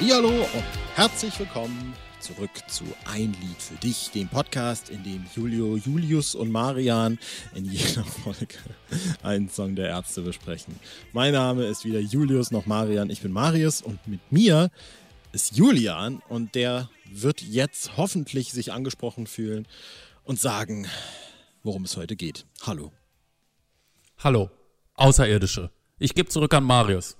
Hallo und herzlich willkommen zurück zu Ein Lied für dich, dem Podcast, in dem Julio, Julius und Marian in jeder Folge einen Song der Ärzte besprechen. Mein Name ist wieder Julius, noch Marian. Ich bin Marius und mit mir ist Julian und der wird jetzt hoffentlich sich angesprochen fühlen und sagen, worum es heute geht. Hallo. Hallo, Außerirdische. Ich gebe zurück an Marius.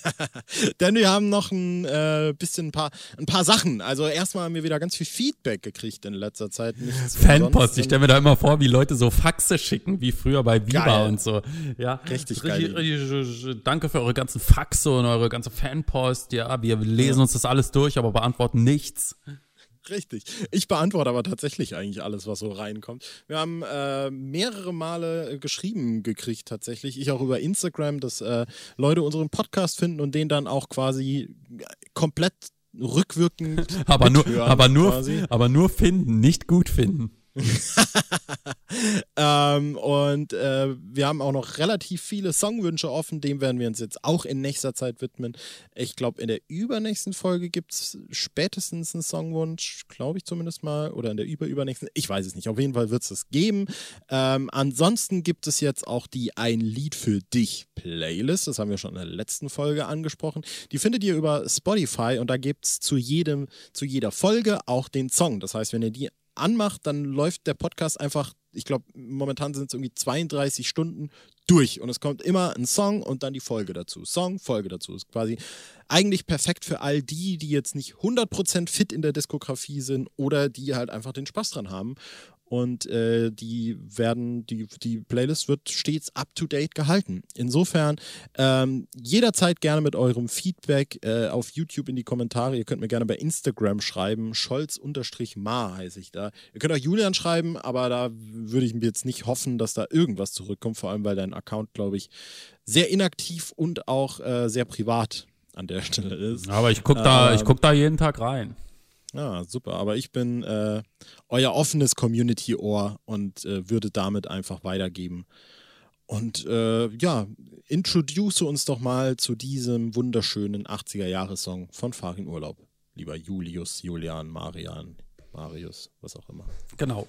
Denn wir haben noch ein äh, bisschen ein paar, ein paar Sachen. Also erstmal haben wir wieder ganz viel Feedback gekriegt in letzter Zeit. Fanpost, ich stelle mir da immer vor, wie Leute so Faxe schicken, wie früher bei Viva geil. und so. Ja, richtig, richtig, richtig Danke für eure ganzen Faxe und eure ganze Fanpost. Ja, wir lesen uns das alles durch, aber beantworten nichts. Richtig. Ich beantworte aber tatsächlich eigentlich alles, was so reinkommt. Wir haben äh, mehrere Male geschrieben gekriegt, tatsächlich. Ich auch über Instagram, dass äh, Leute unseren Podcast finden und den dann auch quasi komplett rückwirkend. aber nur, aber nur, aber nur finden, nicht gut finden. ähm, und äh, wir haben auch noch relativ viele Songwünsche offen, dem werden wir uns jetzt auch in nächster Zeit widmen. Ich glaube, in der übernächsten Folge gibt es spätestens einen Songwunsch, glaube ich zumindest mal, oder in der überübernächsten, ich weiß es nicht, auf jeden Fall wird es es geben. Ähm, ansonsten gibt es jetzt auch die Ein Lied für dich Playlist, das haben wir schon in der letzten Folge angesprochen. Die findet ihr über Spotify und da gibt es zu jedem, zu jeder Folge auch den Song. Das heißt, wenn ihr die anmacht, dann läuft der Podcast einfach, ich glaube, momentan sind es irgendwie 32 Stunden durch und es kommt immer ein Song und dann die Folge dazu. Song, Folge dazu. Ist quasi eigentlich perfekt für all die, die jetzt nicht 100% fit in der Diskografie sind oder die halt einfach den Spaß dran haben und äh, die werden, die, die Playlist wird stets up to date gehalten. Insofern ähm, jederzeit gerne mit eurem Feedback äh, auf YouTube in die Kommentare. Ihr könnt mir gerne bei Instagram schreiben. Scholz-Ma heiße ich da. Ihr könnt auch Julian schreiben, aber da würde ich mir jetzt nicht hoffen, dass da irgendwas zurückkommt, vor allem weil dein Account, glaube ich, sehr inaktiv und auch äh, sehr privat an der Stelle ist. Aber ich gucke da, ähm, guck da jeden Tag rein. Ja, super. Aber ich bin äh, euer offenes Community-Ohr und äh, würde damit einfach weitergeben. Und äh, ja, introduce uns doch mal zu diesem wunderschönen 80er-Jahres-Song von Farin Urlaub. Lieber Julius, Julian, Marian, Marius, was auch immer. Genau.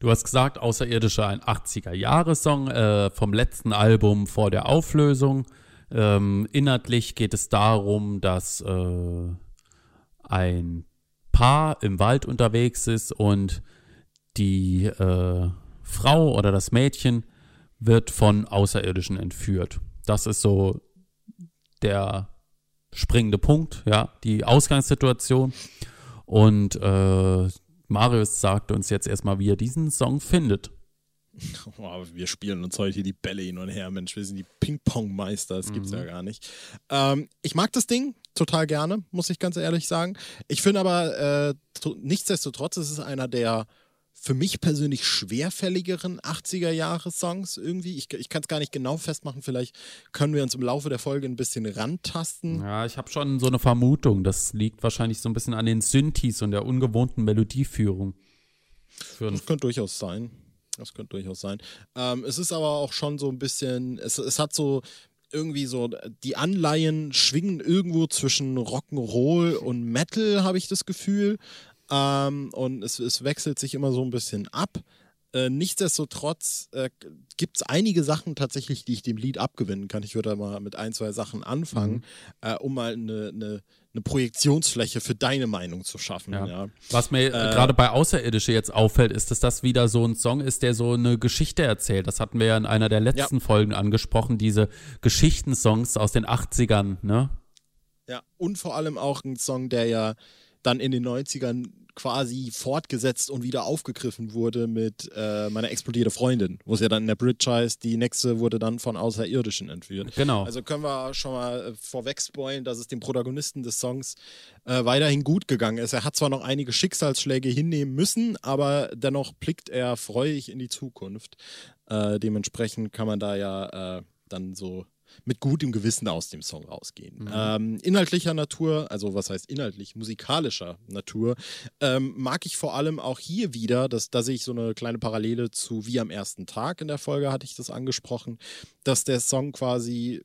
Du hast gesagt, Außerirdische ein 80er-Jahres-Song äh, vom letzten Album vor der Auflösung. Ähm, inhaltlich geht es darum, dass äh, ein Paar im Wald unterwegs ist und die äh, Frau oder das Mädchen wird von Außerirdischen entführt. Das ist so der springende Punkt, ja, die Ausgangssituation. Und äh, Marius sagt uns jetzt erstmal, wie er diesen Song findet. Oh, wir spielen uns heute die Bälle hin und her, Mensch, wir sind die Ping-Pong-Meister, das gibt's mhm. ja gar nicht. Ähm, ich mag das Ding total gerne, muss ich ganz ehrlich sagen. Ich finde aber, äh, nichtsdestotrotz ist es einer der für mich persönlich schwerfälligeren 80er-Jahre-Songs irgendwie. Ich, ich kann es gar nicht genau festmachen. Vielleicht können wir uns im Laufe der Folge ein bisschen rantasten. Ja, ich habe schon so eine Vermutung. Das liegt wahrscheinlich so ein bisschen an den Synthes und der ungewohnten Melodieführung. Das könnte durchaus sein. Das könnte durchaus sein. Ähm, es ist aber auch schon so ein bisschen, es, es hat so irgendwie so, die Anleihen schwingen irgendwo zwischen Rock'n'Roll und Metal, habe ich das Gefühl. Ähm, und es, es wechselt sich immer so ein bisschen ab. Äh, nichtsdestotrotz äh, gibt es einige Sachen tatsächlich, die ich dem Lied abgewinnen kann. Ich würde mal mit ein, zwei Sachen anfangen, mhm. äh, um mal eine, eine, eine, Projektionsfläche für deine Meinung zu schaffen. Ja. ja. Was mir äh, gerade bei Außerirdische jetzt auffällt, ist, dass das wieder so ein Song ist, der so eine Geschichte erzählt. Das hatten wir ja in einer der letzten ja. Folgen angesprochen, diese Geschichtensongs aus den 80ern, ne? Ja, und vor allem auch ein Song, der ja dann in den 90ern quasi fortgesetzt und wieder aufgegriffen wurde mit äh, meiner explodierte Freundin, wo es ja dann in der Bridge heißt, die nächste wurde dann von Außerirdischen entführt. Genau. Also können wir schon mal äh, vorweg spoilen, dass es dem Protagonisten des Songs äh, weiterhin gut gegangen ist. Er hat zwar noch einige Schicksalsschläge hinnehmen müssen, aber dennoch blickt er freudig in die Zukunft. Äh, dementsprechend kann man da ja äh, dann so mit gutem Gewissen aus dem Song rausgehen. Mhm. Ähm, inhaltlicher Natur, also was heißt inhaltlich, musikalischer Natur, ähm, mag ich vor allem auch hier wieder, dass, da sehe ich so eine kleine Parallele zu Wie am ersten Tag in der Folge hatte ich das angesprochen, dass der Song quasi,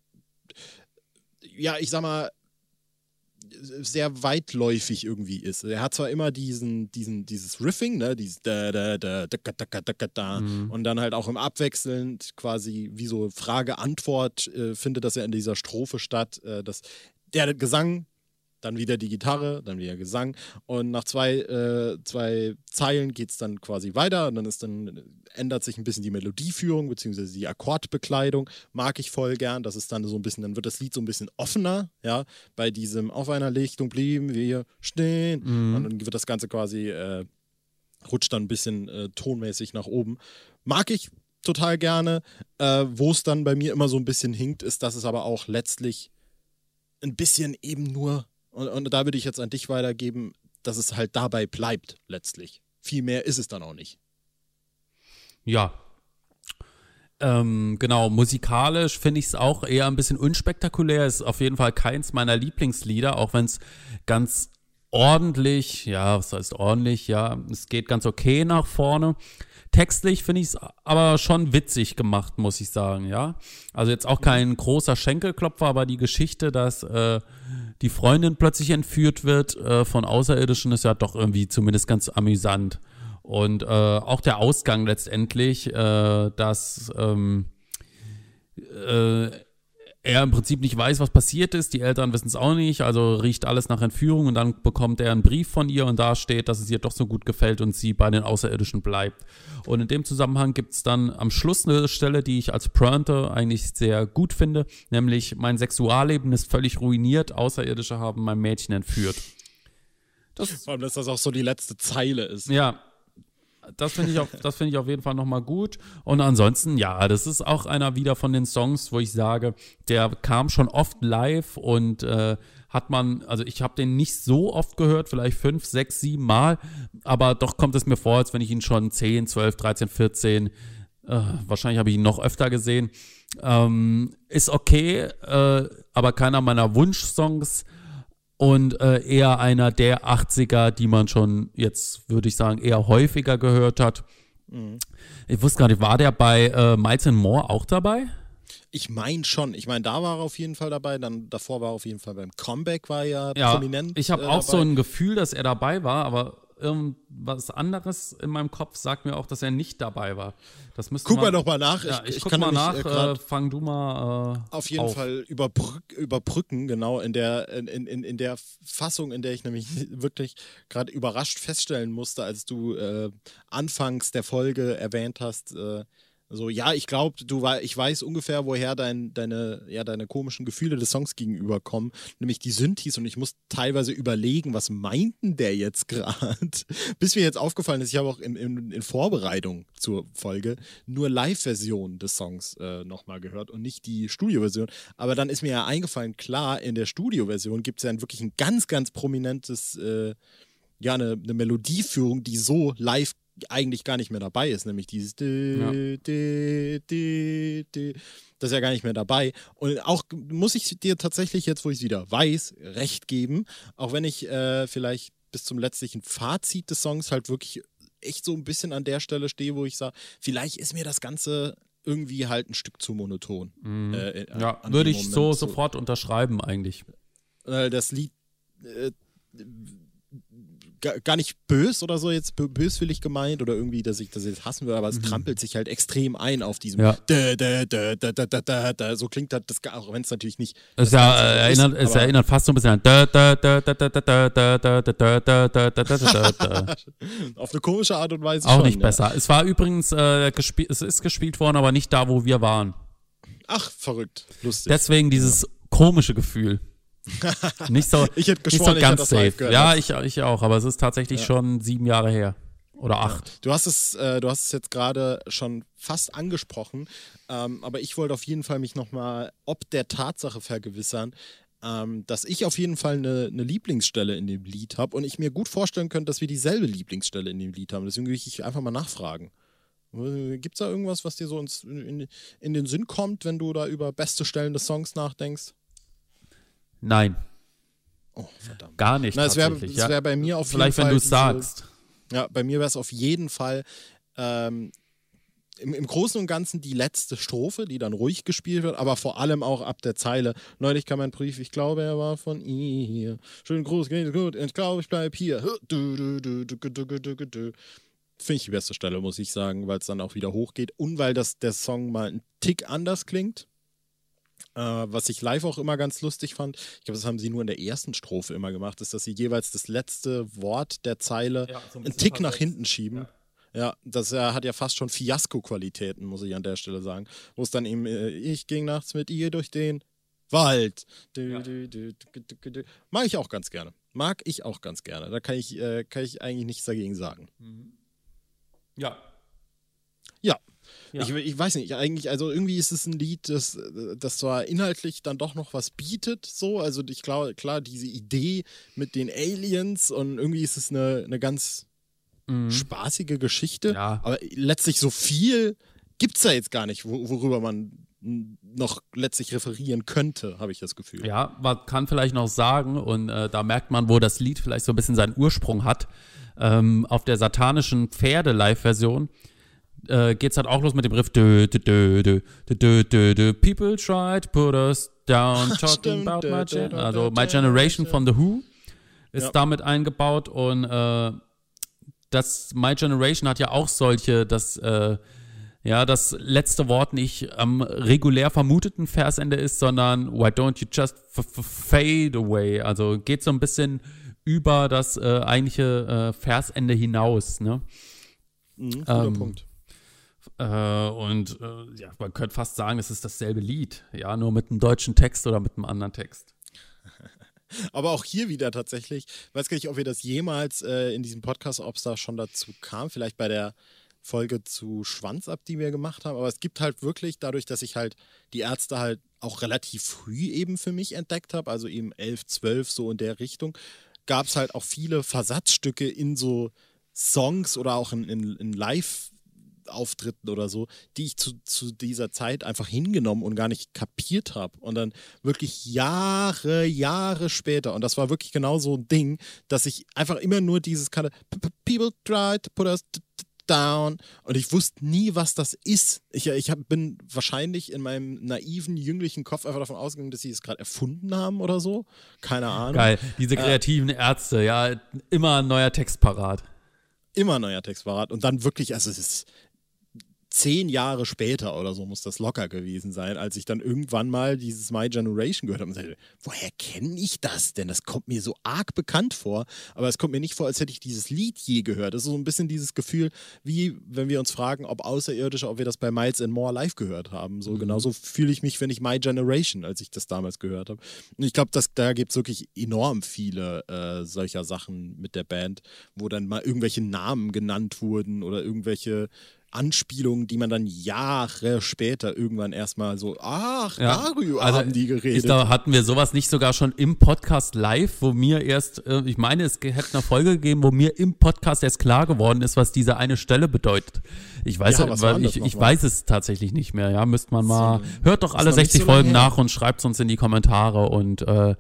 ja, ich sag mal, sehr weitläufig irgendwie ist. Er hat zwar immer diesen, diesen, dieses Riffing, ne, dieses da, da, da, da, da, da, da, da, mhm. und dann halt auch im Abwechselnd quasi wie so Frage-Antwort äh, findet das ja in dieser Strophe statt. Äh, das, der Gesang dann wieder die Gitarre, dann wieder Gesang. Und nach zwei, äh, zwei Zeilen geht es dann quasi weiter und dann ist dann ändert sich ein bisschen die Melodieführung beziehungsweise die Akkordbekleidung, mag ich voll gern, das ist dann so ein bisschen, dann wird das Lied so ein bisschen offener, ja, bei diesem auf einer Lichtung blieben wir stehen. Mhm. und dann wird das Ganze quasi, äh, rutscht dann ein bisschen äh, tonmäßig nach oben, mag ich total gerne, äh, wo es dann bei mir immer so ein bisschen hinkt, ist, dass es aber auch letztlich ein bisschen eben nur und, und da würde ich jetzt an dich weitergeben, dass es halt dabei bleibt, letztlich. Viel mehr ist es dann auch nicht. Ja. Ähm, genau, musikalisch finde ich es auch eher ein bisschen unspektakulär. Ist auf jeden Fall keins meiner Lieblingslieder, auch wenn es ganz ordentlich, ja, was heißt ordentlich, ja, es geht ganz okay nach vorne. Textlich finde ich es aber schon witzig gemacht, muss ich sagen, ja. Also jetzt auch kein großer Schenkelklopfer, aber die Geschichte, dass äh, die Freundin plötzlich entführt wird äh, von Außerirdischen, ist ja doch irgendwie zumindest ganz amüsant. Und äh, auch der Ausgang letztendlich, äh, dass ähm, äh, er im Prinzip nicht weiß, was passiert ist. Die Eltern wissen es auch nicht, also riecht alles nach Entführung und dann bekommt er einen Brief von ihr und da steht, dass es ihr doch so gut gefällt und sie bei den Außerirdischen bleibt. Und in dem Zusammenhang gibt es dann am Schluss eine Stelle, die ich als Pointe eigentlich sehr gut finde, nämlich mein Sexualleben ist völlig ruiniert, Außerirdische haben mein Mädchen entführt. Das, Vor allem, dass das auch so die letzte Zeile ist. Ja, das finde ich, auf, das ich auf jeden Fall nochmal gut. Und ansonsten, ja, das ist auch einer wieder von den Songs, wo ich sage, der kam schon oft live und äh, hat man, also ich habe den nicht so oft gehört, vielleicht fünf, sechs, sieben Mal, aber doch kommt es mir vor, als wenn ich ihn schon 10, 12, 13, 14, äh, wahrscheinlich habe ich ihn noch öfter gesehen. Ähm, ist okay, äh, aber keiner meiner Wunschsongs und äh, eher einer der 80er, die man schon jetzt, würde ich sagen, eher häufiger gehört hat. Mhm. Ich wusste gar nicht, war der bei äh, Miles Moore auch dabei? Ich meine schon. Ich meine, da war er auf jeden Fall dabei. Dann davor war er auf jeden Fall beim Comeback war er ja prominent. Ich habe äh, auch dabei. so ein Gefühl, dass er dabei war, aber irgendwas anderes in meinem Kopf sagt mir auch, dass er nicht dabei war. Das müsste guck mal doch mal nach. Ja, ich, ich, ich guck kann mal nach. Äh, fang du mal. Äh, auf jeden auf. Fall überbrück, überbrücken, genau, in der, in, in, in der Fassung, in der ich nämlich wirklich gerade überrascht feststellen musste, als du äh, anfangs der Folge erwähnt hast, äh, so, ja, ich glaube, du ich weiß ungefähr, woher dein, deine, ja, deine komischen Gefühle des Songs gegenüber kommen, nämlich die Synthes und ich muss teilweise überlegen, was meinten der jetzt gerade? Bis mir jetzt aufgefallen ist, ich habe auch in, in, in, Vorbereitung zur Folge nur Live-Version des Songs äh, nochmal gehört und nicht die Studio-Version. Aber dann ist mir ja eingefallen, klar, in der Studio-Version gibt es ja wirklich ein ganz, ganz prominentes, äh, ja, eine, eine Melodieführung, die so live eigentlich gar nicht mehr dabei ist, nämlich dieses ja. das ist ja gar nicht mehr dabei. Und auch muss ich dir tatsächlich jetzt, wo ich es wieder weiß, recht geben, auch wenn ich äh, vielleicht bis zum letztlichen Fazit des Songs halt wirklich echt so ein bisschen an der Stelle stehe, wo ich sage, vielleicht ist mir das Ganze irgendwie halt ein Stück zu monoton. Mhm. Äh, ja, würde ich Moment so sofort unterschreiben eigentlich. Äh, das Lied äh, gar nicht bös oder so jetzt böswillig gemeint oder irgendwie, dass ich das jetzt hassen würde, aber es mhm. trampelt sich halt extrem ein auf diesem ja. da, da, da, so klingt das, auch wenn es natürlich nicht. Es, ja, erinnert, ist, es erinnert fast so ein bisschen an auf eine komische Art und Weise. Auch schon, nicht ja. besser. Es war übrigens, äh, es ist gespielt worden, aber nicht da, wo wir waren. Ach, verrückt. Lustig. Deswegen dieses komische Gefühl. nicht so, ich hätte geschworen, nicht so ganz safe. Ja, ich, ich auch, aber es ist tatsächlich ja. schon sieben Jahre her. Oder acht. Du hast es, äh, du hast es jetzt gerade schon fast angesprochen, ähm, aber ich wollte auf jeden Fall mich nochmal ob der Tatsache vergewissern, ähm, dass ich auf jeden Fall eine, eine Lieblingsstelle in dem Lied habe und ich mir gut vorstellen könnte, dass wir dieselbe Lieblingsstelle in dem Lied haben. Deswegen will ich einfach mal nachfragen. Gibt es da irgendwas, was dir so ins, in, in den Sinn kommt, wenn du da über beste Stellen des Songs nachdenkst? Nein. Oh, verdammt. Gar nicht. Na, es wäre ja. wär bei mir auf Vielleicht, jeden Fall. Vielleicht, wenn du es sagst. Ja, bei mir wäre es auf jeden Fall. Ähm, im, im Großen und Ganzen die letzte Strophe, die dann ruhig gespielt wird, aber vor allem auch ab der Zeile. Neulich kam ein Brief, ich glaube, er war von ihr. Schön groß, geht gut, ich glaube, ich bleib hier. Finde ich die beste Stelle, muss ich sagen, weil es dann auch wieder hochgeht und weil das, der Song mal einen Tick anders klingt. Äh, was ich live auch immer ganz lustig fand, ich glaube, das haben sie nur in der ersten Strophe immer gemacht, ist, dass sie jeweils das letzte Wort der Zeile ja, so ein einen Tick nach hinten schieben. Ja. Ja, das er hat ja fast schon Fiasko-Qualitäten, muss ich an der Stelle sagen. Wo es dann eben, äh, ich ging nachts mit ihr durch den Wald. Ja. Mag ich auch ganz gerne. Mag ich auch ganz gerne. Da kann ich, äh, kann ich eigentlich nichts dagegen sagen. Mhm. Ja. Ja. Ja. Ich, ich, weiß nicht, eigentlich, also irgendwie ist es ein Lied, das, das zwar inhaltlich dann doch noch was bietet, so. Also ich glaube, klar, diese Idee mit den Aliens und irgendwie ist es eine, eine ganz mhm. spaßige Geschichte. Ja. Aber letztlich so viel gibt es da jetzt gar nicht, worüber man noch letztlich referieren könnte, habe ich das Gefühl. Ja, man kann vielleicht noch sagen, und äh, da merkt man, wo das Lied vielleicht so ein bisschen seinen Ursprung hat. Ähm, auf der satanischen Pferde-Live-Version äh, geht es halt auch los mit dem Riff. Dö, dö, dö, dö, dö, dö, People to put us down, talking about my generation. Also My Generation von The Who ist ja. damit eingebaut und äh, das My Generation hat ja auch solche, dass äh, ja, das letzte Wort nicht am regulär vermuteten Versende ist, sondern why don't you just fade away? Also geht so ein bisschen über das äh, eigentliche äh, Versende hinaus, ne? Mhm, guter ähm, Punkt. Äh, und äh, ja, man könnte fast sagen, es ist dasselbe Lied, ja, nur mit einem deutschen Text oder mit einem anderen Text. Aber auch hier wieder tatsächlich, weiß gar nicht, ob wir das jemals äh, in diesem Podcast, ob es da schon dazu kam, vielleicht bei der Folge zu Schwanz ab, die wir gemacht haben. Aber es gibt halt wirklich, dadurch, dass ich halt die Ärzte halt auch relativ früh eben für mich entdeckt habe, also eben 11, 12 so in der Richtung, gab es halt auch viele Versatzstücke in so Songs oder auch in, in, in Live- Auftritten oder so, die ich zu, zu dieser Zeit einfach hingenommen und gar nicht kapiert habe. Und dann wirklich Jahre, Jahre später, und das war wirklich genau so ein Ding, dass ich einfach immer nur dieses kannte, People try to put us down. Und ich wusste nie, was das ist. Ich, ich hab, bin wahrscheinlich in meinem naiven, jünglichen Kopf einfach davon ausgegangen, dass sie es gerade erfunden haben oder so. Keine Ahnung. Geil. Diese äh, kreativen äh, Ärzte, ja, immer ein neuer Text parat. Immer neuer Text parat. Und dann wirklich, also es ist, zehn Jahre später oder so muss das locker gewesen sein, als ich dann irgendwann mal dieses My Generation gehört habe und sagte, woher kenne ich das denn? Das kommt mir so arg bekannt vor, aber es kommt mir nicht vor, als hätte ich dieses Lied je gehört. Das ist so ein bisschen dieses Gefühl, wie wenn wir uns fragen, ob Außerirdische, ob wir das bei Miles and More live gehört haben. So mhm. genauso fühle ich mich, wenn ich My Generation, als ich das damals gehört habe. Und ich glaube, da gibt es wirklich enorm viele äh, solcher Sachen mit der Band, wo dann mal irgendwelche Namen genannt wurden oder irgendwelche Anspielungen, die man dann Jahre später irgendwann erstmal so, ach, ja, darüber also haben die geredet. Da hatten wir sowas nicht sogar schon im Podcast live, wo mir erst, äh, ich meine, es hätte eine Folge gegeben, wo mir im Podcast erst klar geworden ist, was diese eine Stelle bedeutet. Ich weiß, ja, weil ich, ich weiß es tatsächlich nicht mehr, ja, müsste man mal, hört doch alle 60 so Folgen nach und schreibt es uns in die Kommentare und äh,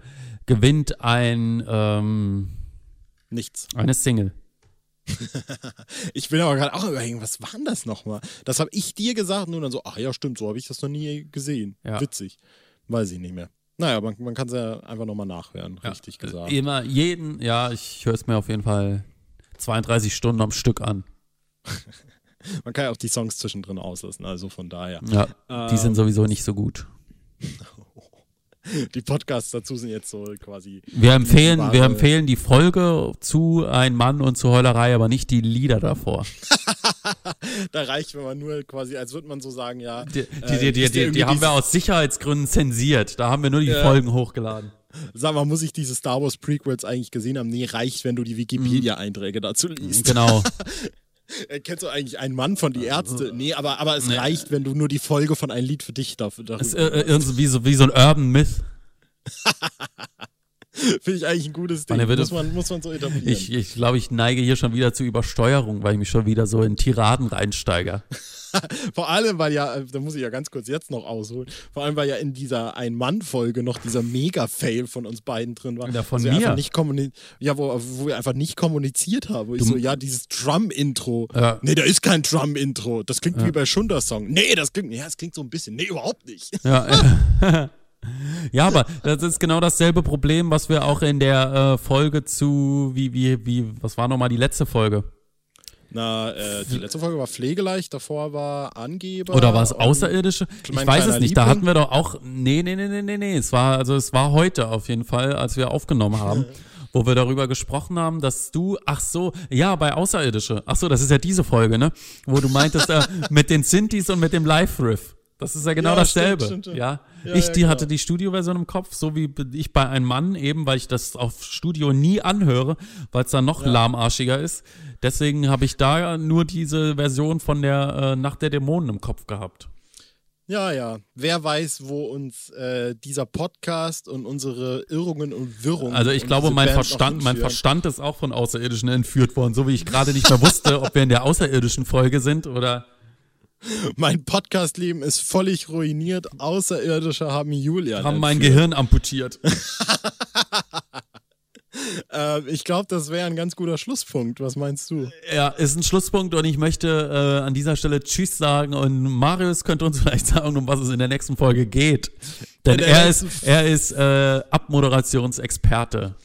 gewinnt ein, ähm, Nichts. Eine Single. ich bin aber gerade auch überlegen, was war denn das nochmal? Das habe ich dir gesagt und dann so, ach ja, stimmt, so habe ich das noch nie gesehen. Ja. Witzig. Weiß ich nicht mehr. Naja, man, man kann es ja einfach nochmal nachhören, ja. richtig gesagt. Immer, jeden, ja, ich höre es mir auf jeden Fall 32 Stunden am Stück an. man kann ja auch die Songs zwischendrin auslassen, also von daher. Ja, ähm, die sind ähm, sowieso nicht so gut. die Podcasts dazu sind jetzt so quasi. Wir empfehlen, wir empfehlen die Folge zu Ein Mann und zu Heulerei, aber nicht die Lieder davor. da reicht, wenn man nur quasi, als würde man so sagen, ja. Die, die, die, die, die haben wir aus Sicherheitsgründen zensiert. Da haben wir nur die. Folgen hochgeladen. Sag mal, muss ich diese Star Wars Prequels eigentlich gesehen haben? Nee, reicht, wenn du die Wikipedia-Einträge dazu liest. Genau. Kennst du eigentlich einen Mann von die Ärzte? Nee, aber, aber es nee. reicht, wenn du nur die Folge von ein Lied für dich dafür. darüber ist, äh, wie, so, wie so ein Urban Myth. Finde ich eigentlich ein gutes Ding. Man, muss, man, muss man so etablieren. Ich, ich glaube, ich neige hier schon wieder zu Übersteuerung, weil ich mich schon wieder so in Tiraden reinsteige. Vor allem, weil ja, äh, da muss ich ja ganz kurz jetzt noch ausholen, vor allem, weil ja in dieser Ein-Mann-Folge noch dieser Mega-Fail von uns beiden drin war. Ja, von mir. Nicht ja, wo, wo wir einfach nicht kommuniziert haben. Wo ich so, ja, dieses Drum-Intro. Ja. Nee, da ist kein Drum-Intro. Das klingt wie bei Schunder-Song. Nee, das klingt, ja, das klingt so ein bisschen. Nee, überhaupt nicht. Ja, äh, ja, aber das ist genau dasselbe Problem, was wir auch in der äh, Folge zu, wie, wie, wie, was war nochmal die letzte Folge? Na, äh, die letzte Folge war Pflegeleicht, davor war Angeber. Oder war es Außerirdische? Ich weiß es nicht. Da Liebling? hatten wir doch auch. Nee, nee, nee, nee, nee, nee. Es war, also es war heute auf jeden Fall, als wir aufgenommen haben, wo wir darüber gesprochen haben, dass du, ach so, ja, bei Außerirdische. Ach so, das ist ja diese Folge, ne? Wo du meintest, äh, mit den Synthes und mit dem Live-Riff. Das ist ja genau Ja, dasselbe. stimmt, stimmt. Ja. Ja, ich die genau. hatte die Studioversion im Kopf, so wie ich bei einem Mann eben, weil ich das auf Studio nie anhöre, weil es dann noch lahmarschiger ist. Deswegen habe ich da nur diese Version von der äh, Nacht der Dämonen im Kopf gehabt. Ja, ja. Wer weiß, wo uns äh, dieser Podcast und unsere Irrungen und Wirrungen. Also ich glaube, mein Band Verstand, mein. Verstand ist auch von Außerirdischen entführt worden, so wie ich gerade nicht mehr wusste, ob wir in der außerirdischen Folge sind oder. Mein Podcast-Leben ist völlig ruiniert. Außerirdische haben Julian. haben mein entführt. Gehirn amputiert. Äh, ich glaube, das wäre ein ganz guter Schlusspunkt. Was meinst du? Ja, ist ein Schlusspunkt und ich möchte äh, an dieser Stelle Tschüss sagen und Marius könnte uns vielleicht sagen, um was es in der nächsten Folge geht. Denn er ist, er ist äh, Abmoderationsexperte.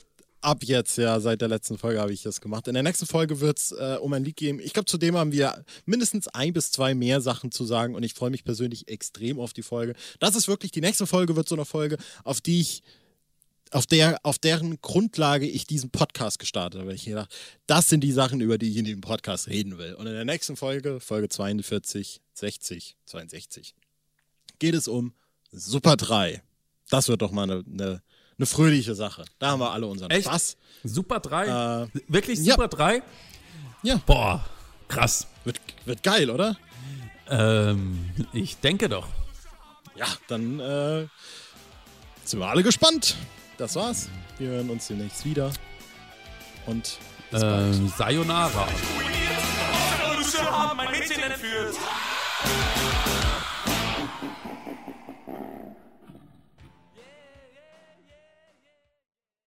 Ab jetzt, ja, seit der letzten Folge habe ich das gemacht. In der nächsten Folge wird es äh, um ein Lied gehen. Ich glaube, zudem haben wir mindestens ein bis zwei mehr Sachen zu sagen und ich freue mich persönlich extrem auf die Folge. Das ist wirklich, die nächste Folge wird so eine Folge, auf die ich, auf der, auf deren Grundlage ich diesen Podcast gestartet habe. Ich gedacht, das sind die Sachen, über die ich in diesem Podcast reden will. Und in der nächsten Folge, Folge 42, 60, 62, geht es um Super 3. Das wird doch mal eine, eine, eine fröhliche Sache. Da haben wir alle unseren Echt? Spaß. Super 3? Äh, Wirklich ja. Super 3? Ja. Boah, krass. Wird, wird geil, oder? Ähm, ich denke doch. Ja, dann äh, sind wir alle gespannt. Das war's. Wir hören uns demnächst wieder. Und bis bald. Ähm, Sayonara. Mein Mädchen entführt.